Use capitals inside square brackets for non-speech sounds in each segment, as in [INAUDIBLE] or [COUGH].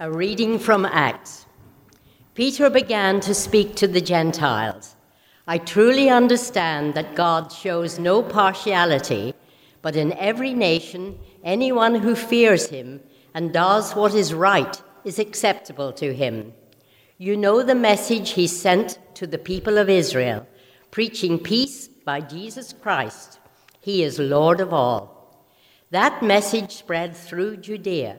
A reading from Acts. Peter began to speak to the Gentiles. I truly understand that God shows no partiality, but in every nation, anyone who fears him and does what is right is acceptable to him. You know the message he sent to the people of Israel, preaching peace by Jesus Christ. He is Lord of all. That message spread through Judea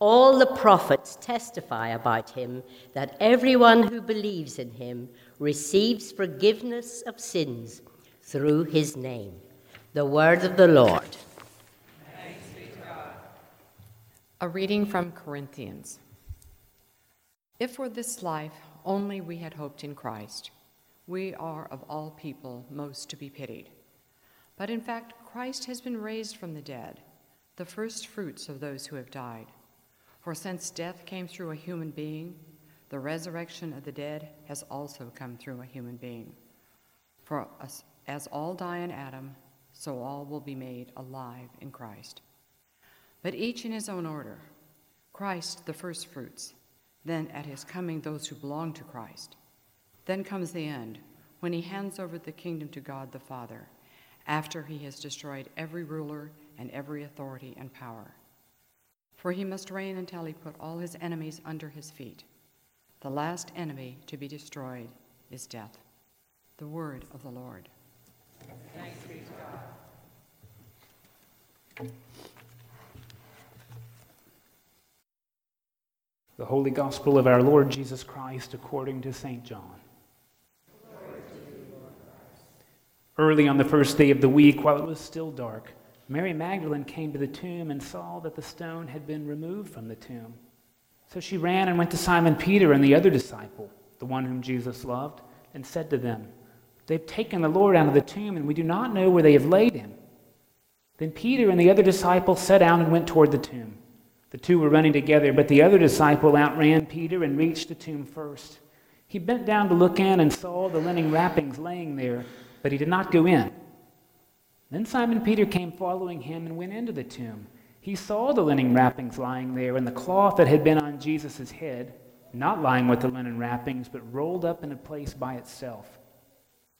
All the prophets testify about him that everyone who believes in him receives forgiveness of sins through his name. The word of the Lord. A reading from Corinthians. If for this life only we had hoped in Christ, we are of all people most to be pitied. But in fact, Christ has been raised from the dead, the first fruits of those who have died. For since death came through a human being, the resurrection of the dead has also come through a human being. For as all die in Adam, so all will be made alive in Christ. But each in his own order Christ the firstfruits, then at his coming those who belong to Christ. Then comes the end, when he hands over the kingdom to God the Father, after he has destroyed every ruler and every authority and power for he must reign until he put all his enemies under his feet. The last enemy to be destroyed is death. The word of the Lord. Thanks be to God. The Holy Gospel of our Lord Jesus Christ according to St. John. Early on the first day of the week, while it was still dark, Mary Magdalene came to the tomb and saw that the stone had been removed from the tomb. So she ran and went to Simon Peter and the other disciple, the one whom Jesus loved, and said to them, They've taken the Lord out of the tomb, and we do not know where they have laid him. Then Peter and the other disciple set out and went toward the tomb. The two were running together, but the other disciple outran Peter and reached the tomb first. He bent down to look in and saw the linen wrappings laying there, but he did not go in. Then Simon Peter came following him and went into the tomb. He saw the linen wrappings lying there and the cloth that had been on Jesus' head, not lying with the linen wrappings, but rolled up in a place by itself.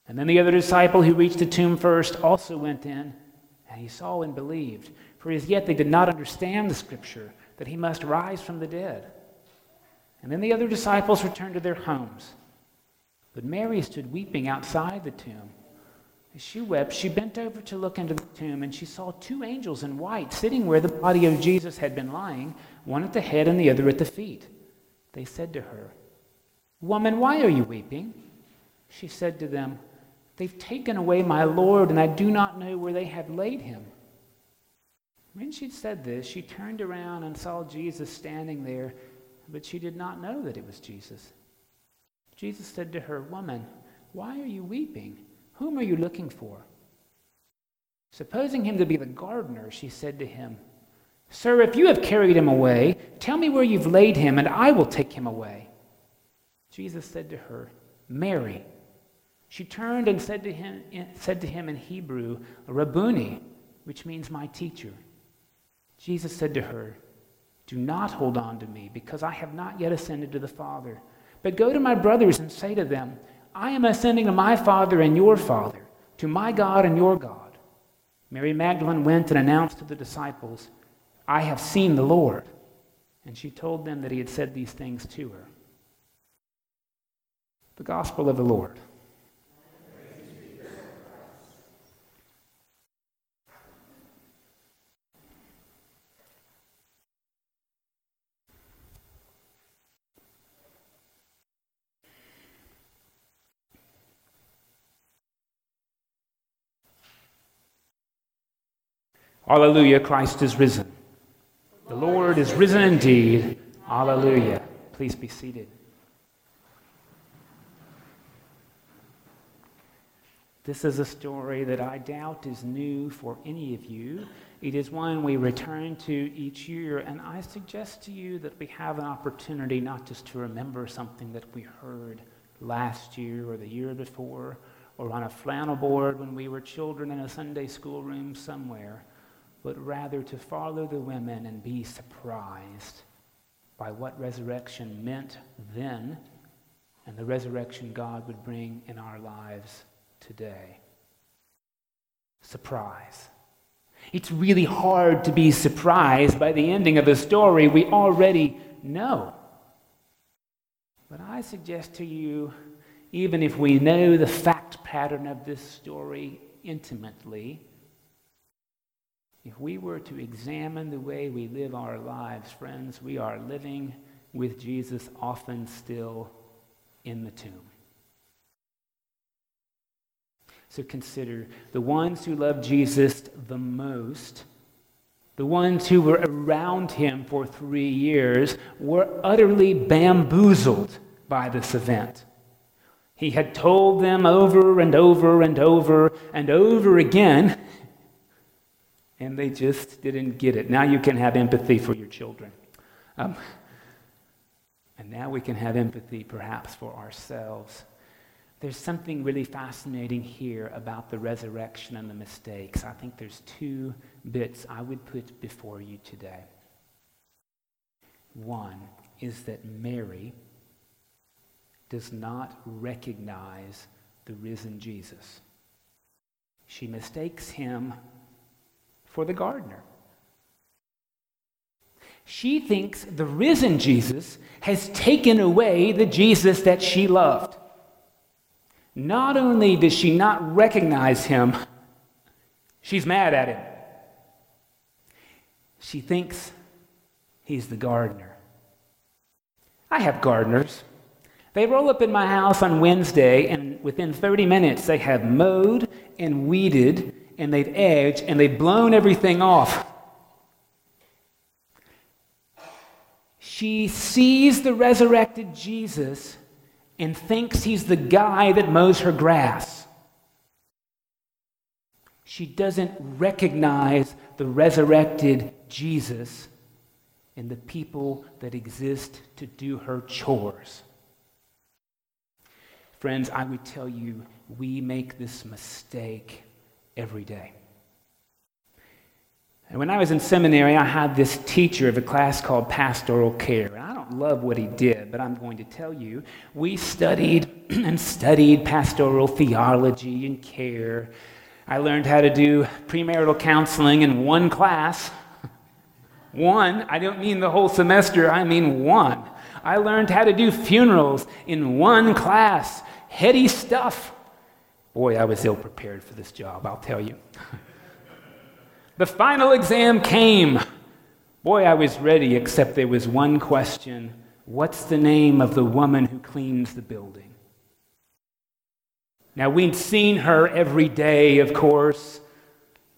And then the other disciple who reached the tomb first also went in, and he saw and believed. For as yet they did not understand the scripture that he must rise from the dead. And then the other disciples returned to their homes. But Mary stood weeping outside the tomb. As she wept, she bent over to look into the tomb, and she saw two angels in white sitting where the body of Jesus had been lying, one at the head and the other at the feet. They said to her, Woman, why are you weeping? She said to them, They've taken away my Lord, and I do not know where they have laid him. When she'd said this, she turned around and saw Jesus standing there, but she did not know that it was Jesus. Jesus said to her, Woman, why are you weeping? Whom are you looking for? Supposing him to be the gardener, she said to him, Sir, if you have carried him away, tell me where you've laid him, and I will take him away. Jesus said to her, Mary. She turned and said to him, said to him in Hebrew, Rabboni, which means my teacher. Jesus said to her, Do not hold on to me, because I have not yet ascended to the Father. But go to my brothers and say to them, I am ascending to my Father and your Father, to my God and your God. Mary Magdalene went and announced to the disciples, I have seen the Lord. And she told them that he had said these things to her. The Gospel of the Lord. Alleluia, Christ is risen. The Lord is risen indeed. Alleluia. Please be seated. This is a story that I doubt is new for any of you. It is one we return to each year, and I suggest to you that we have an opportunity not just to remember something that we heard last year or the year before, or on a flannel board when we were children in a Sunday school room somewhere, but rather to follow the women and be surprised by what resurrection meant then and the resurrection God would bring in our lives today. Surprise. It's really hard to be surprised by the ending of a story we already know. But I suggest to you, even if we know the fact pattern of this story intimately, if we were to examine the way we live our lives, friends, we are living with Jesus often still in the tomb. So consider the ones who love Jesus the most, the ones who were around him for three years, were utterly bamboozled by this event. He had told them over and over and over and over again and they just didn't get it. Now you can have empathy for your children. Um, and now we can have empathy perhaps for ourselves. There's something really fascinating here about the resurrection and the mistakes. I think there's two bits I would put before you today. One is that Mary does not recognize the risen Jesus. She mistakes him for the gardener. She thinks the risen Jesus has taken away the Jesus that she loved. Not only does she not recognize him, she's mad at him. She thinks he's the gardener. I have gardeners. They roll up in my house on Wednesday, and within 30 minutes, they have mowed and weeded and they've edged and they've blown everything off. She sees the resurrected Jesus and thinks he's the guy that mows her grass. She doesn't recognize the resurrected Jesus in the people that exist to do her chores. Friends, I would tell you, we make this mistake every day. And when I was in seminary, I had this teacher of a class called pastoral care. And I don't love what he did, but I'm going to tell you. We studied [CLEARS THROAT] and studied pastoral theology and care. I learned how to do premarital counseling in one class. [LAUGHS] One, I don't mean the whole semester, I mean one. I learned how to do funerals in one class. Heady stuff. Boy, I was ill prepared for this job, I'll tell you. the final exam came. Boy, I was ready, except there was one question What's the name of the woman who cleans the building? Now, we'd seen her every day, of course.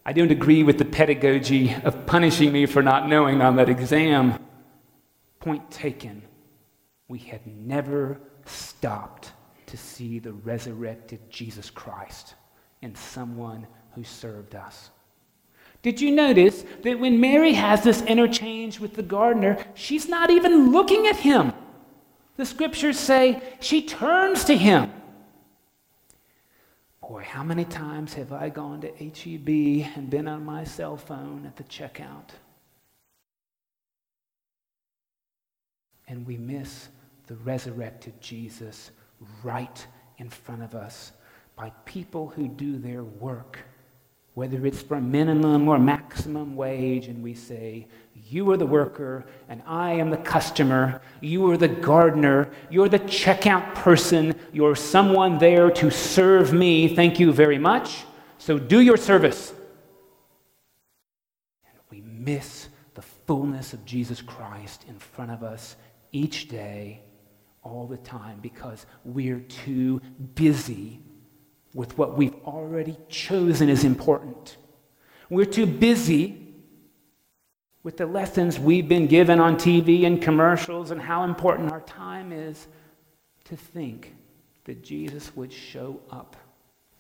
I don't agree with the pedagogy of punishing me for not knowing on that exam. Point taken. We had never stopped to see the resurrected Jesus Christ in someone who served us. Did you notice that when Mary has this interchange with the gardener, she's not even looking at him? The scriptures say she turns to him. Boy, how many times have I gone to HEB and been on my cell phone at the checkout? And we miss the resurrected Jesus right in front of us by people who do their work, whether it's for minimum or maximum wage, and we say, You are the worker, and I am the customer. You are the gardener. You're the checkout person. You're someone there to serve me. Thank you very much. So do your service. And we miss the fullness of Jesus Christ in front of us each day all the time because we're too busy with what we've already chosen is important. We're too busy with the lessons we've been given on TV and commercials and how important our time is to think that Jesus would show up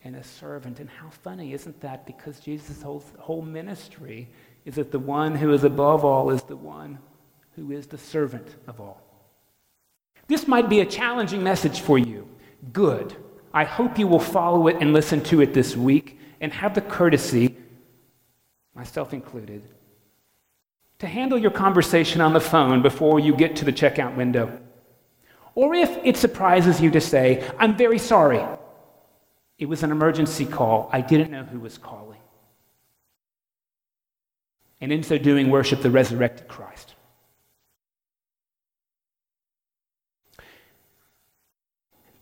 and a servant. And how funny, isn't that? Because Jesus' whole, whole ministry is that the one who is above all is the one who is the servant of all. This might be a challenging message for you. Good. I hope you will follow it and listen to it this week and have the courtesy, myself included, to handle your conversation on the phone before you get to the checkout window. Or if it surprises you to say, I'm very sorry, it was an emergency call. I didn't know who was calling. And in so doing, worship the resurrected Christ.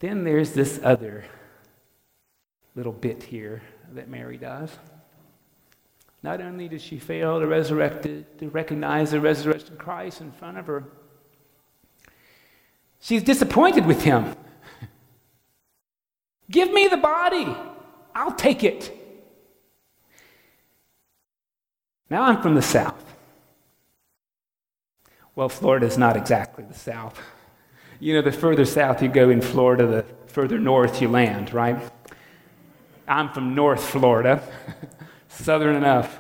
Then there's this other little bit here that Mary does. Not only does she fail to resurrect to recognize the resurrection Christ in front of her, she's disappointed with him. [LAUGHS] Give me the body. I'll take it. Now I'm from the South. Well, Florida is not exactly the South. You know, the further south you go in Florida, the further north you land, right? I'm from North Florida, [LAUGHS] southern enough.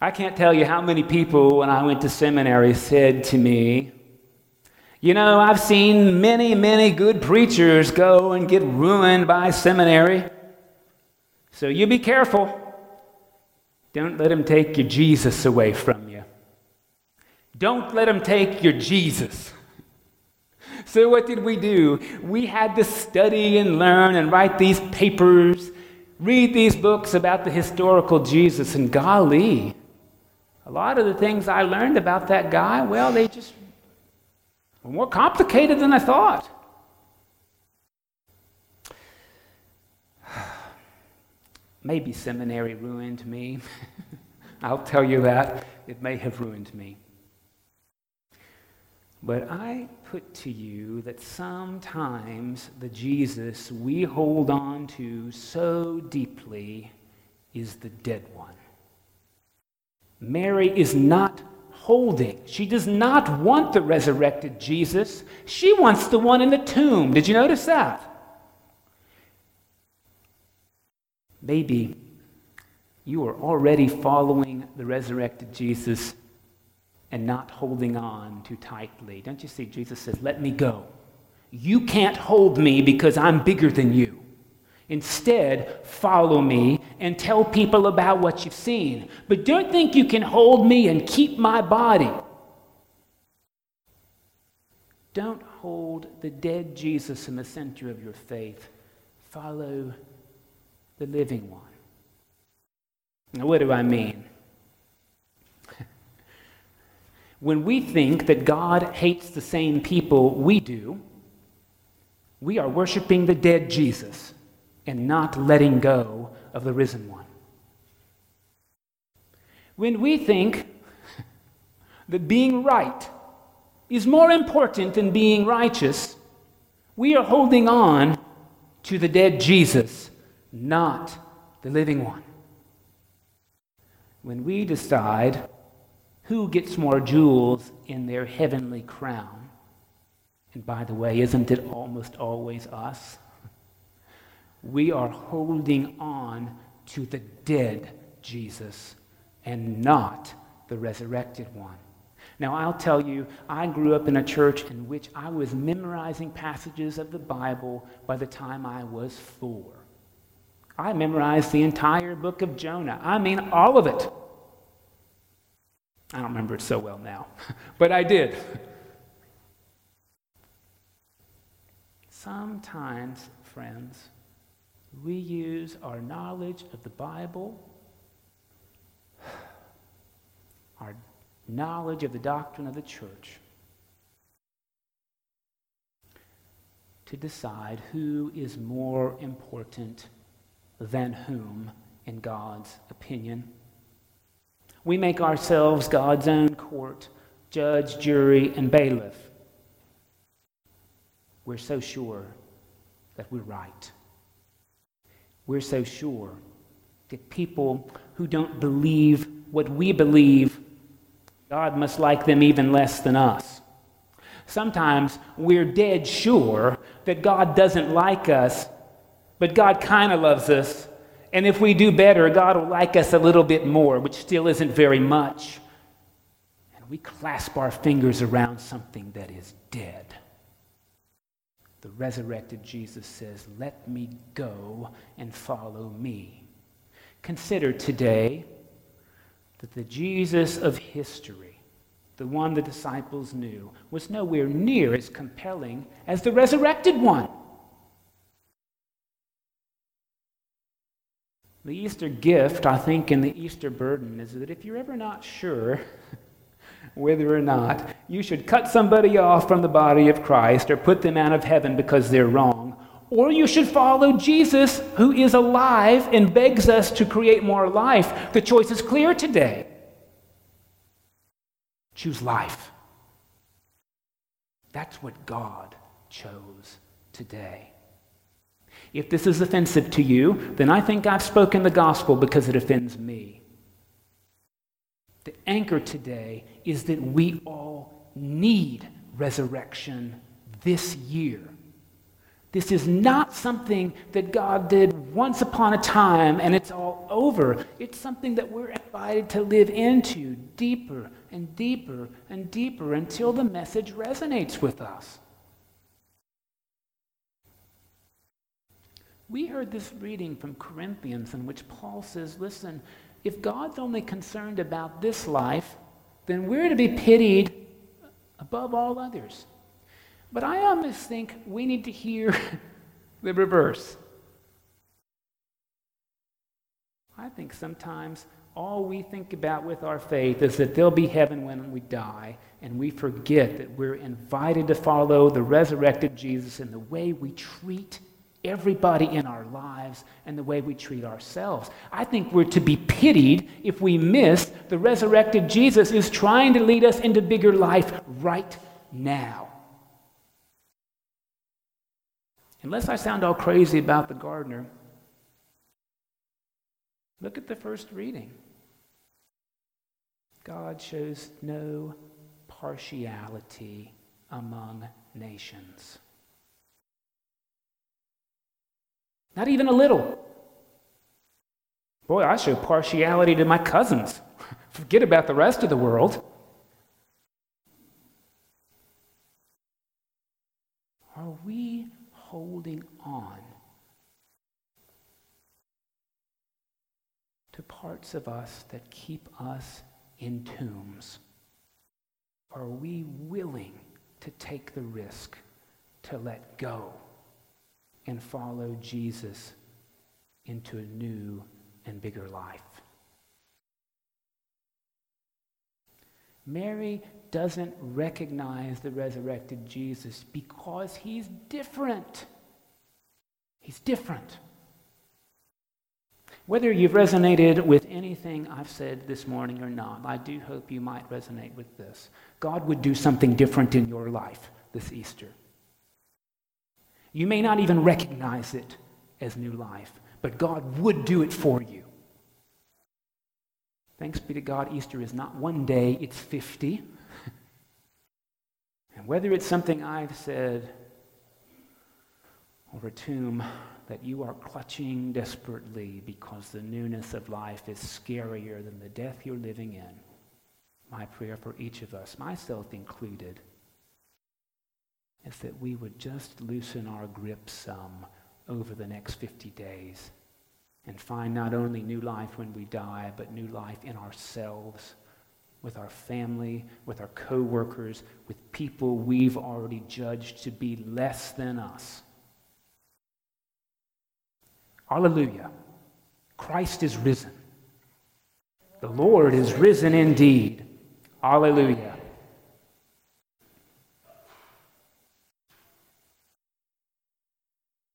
I can't tell you how many people, when I went to seminary, said to me, you know, I've seen many, many good preachers go and get ruined by seminary. So you be careful. Don't let them take your Jesus away from you. Don't let them take your Jesus. So, what did we do? We had to study and learn and write these papers, read these books about the historical Jesus. And golly, a lot of the things I learned about that guy, well, they just were more complicated than I thought. [SIGHS] Maybe seminary ruined me. [LAUGHS] I'll tell you that. It may have ruined me. But I put to you that sometimes the Jesus we hold on to so deeply is the dead one. Mary is not holding. She does not want the resurrected Jesus. She wants the one in the tomb. Did you notice that? Maybe you are already following the resurrected Jesus and not holding on too tightly. Don't you see? Jesus says, Let me go. You can't hold me because I'm bigger than you. Instead, follow me and tell people about what you've seen. But don't think you can hold me and keep my body. Don't hold the dead Jesus in the center of your faith. Follow the living one. Now, what do I mean? When we think that God hates the same people we do, we are worshiping the dead Jesus and not letting go of the risen one. When we think [LAUGHS] that being right is more important than being righteous, we are holding on to the dead Jesus, not the living one. When we decide who gets more jewels in their heavenly crown, and by the way, isn't it almost always us? we are holding on to the dead Jesus and not the resurrected one. Now, I'll tell you, I grew up in a church in which I was memorizing passages of the Bible by the time I was four. I memorized the entire book of Jonah. I mean, all of it. I don't remember it so well now, [LAUGHS] but I did. Sometimes, friends, we use our knowledge of the Bible, [SIGHS] our knowledge of the doctrine of the church, to decide who is more important than whom in God's opinion. We make ourselves God's own court, judge, jury, and bailiff. We're so sure that we're right. We're so sure that people who don't believe what we believe God must like them even less than us. Sometimes we're dead sure that God doesn't like us, but God kind of loves us. And if we do better, God will like us a little bit more, which still isn't very much. And we clasp our fingers around something that is dead. The resurrected Jesus says, Let me go and follow me. Consider today that the Jesus of history, the one the disciples knew, was nowhere near as compelling as the resurrected one. The Easter gift, I think, and the Easter burden is that if you're ever not sure [LAUGHS] whether or not you should cut somebody off from the body of Christ or put them out of heaven because they're wrong, or you should follow Jesus, who is alive and begs us to create more life. The choice is clear today. Choose life. That's what God chose today. If this is offensive to you, then I think I've spoken the gospel because it offends me. The anchor today is that we all need resurrection this year. This is not something that God did once upon a time and it's all over. It's something that we're invited to live into deeper and deeper and deeper until the message resonates with us. We heard this reading from Corinthians in which Paul says, listen, if God's only concerned about this life, then we're to be pitied above all others. But I almost think we need to hear [LAUGHS] the reverse. I think sometimes all we think about with our faith is that there'll be heaven when we die, and we forget that we're invited to follow the resurrected Jesus in the way we treat everybody in our lives and the way we treat ourselves. I think we're to be pitied if we miss the resurrected Jesus is trying to lead us into bigger life right now. Unless I sound all crazy about the gardener, look at the first reading. God shows no partiality among nations. Not even a little. Boy, I show partiality to my cousins. [LAUGHS] Forget about the rest of the world. Are we holding on to parts of us that keep us in tombs? Are we willing to take the risk to let go? And follow Jesus into a new and bigger life. Mary doesn't recognize the resurrected Jesus because he's different. He's different. Whether you've resonated with anything I've said this morning or not, I do hope you might resonate with this. God would do something different in your life this Easter. You may not even recognize it as new life, but God would do it for you. Thanks be to God, Easter is not one day, it's 50. [LAUGHS] and whether it's something I've said or a tomb that you are clutching desperately because the newness of life is scarier than the death you're living in, my prayer for each of us, myself included, is that we would just loosen our grip some over the next 50 days and find not only new life when we die, but new life in ourselves, with our family, with our coworkers, with people we've already judged to be less than us. Hallelujah. Christ is risen. The Lord is risen indeed. Hallelujah.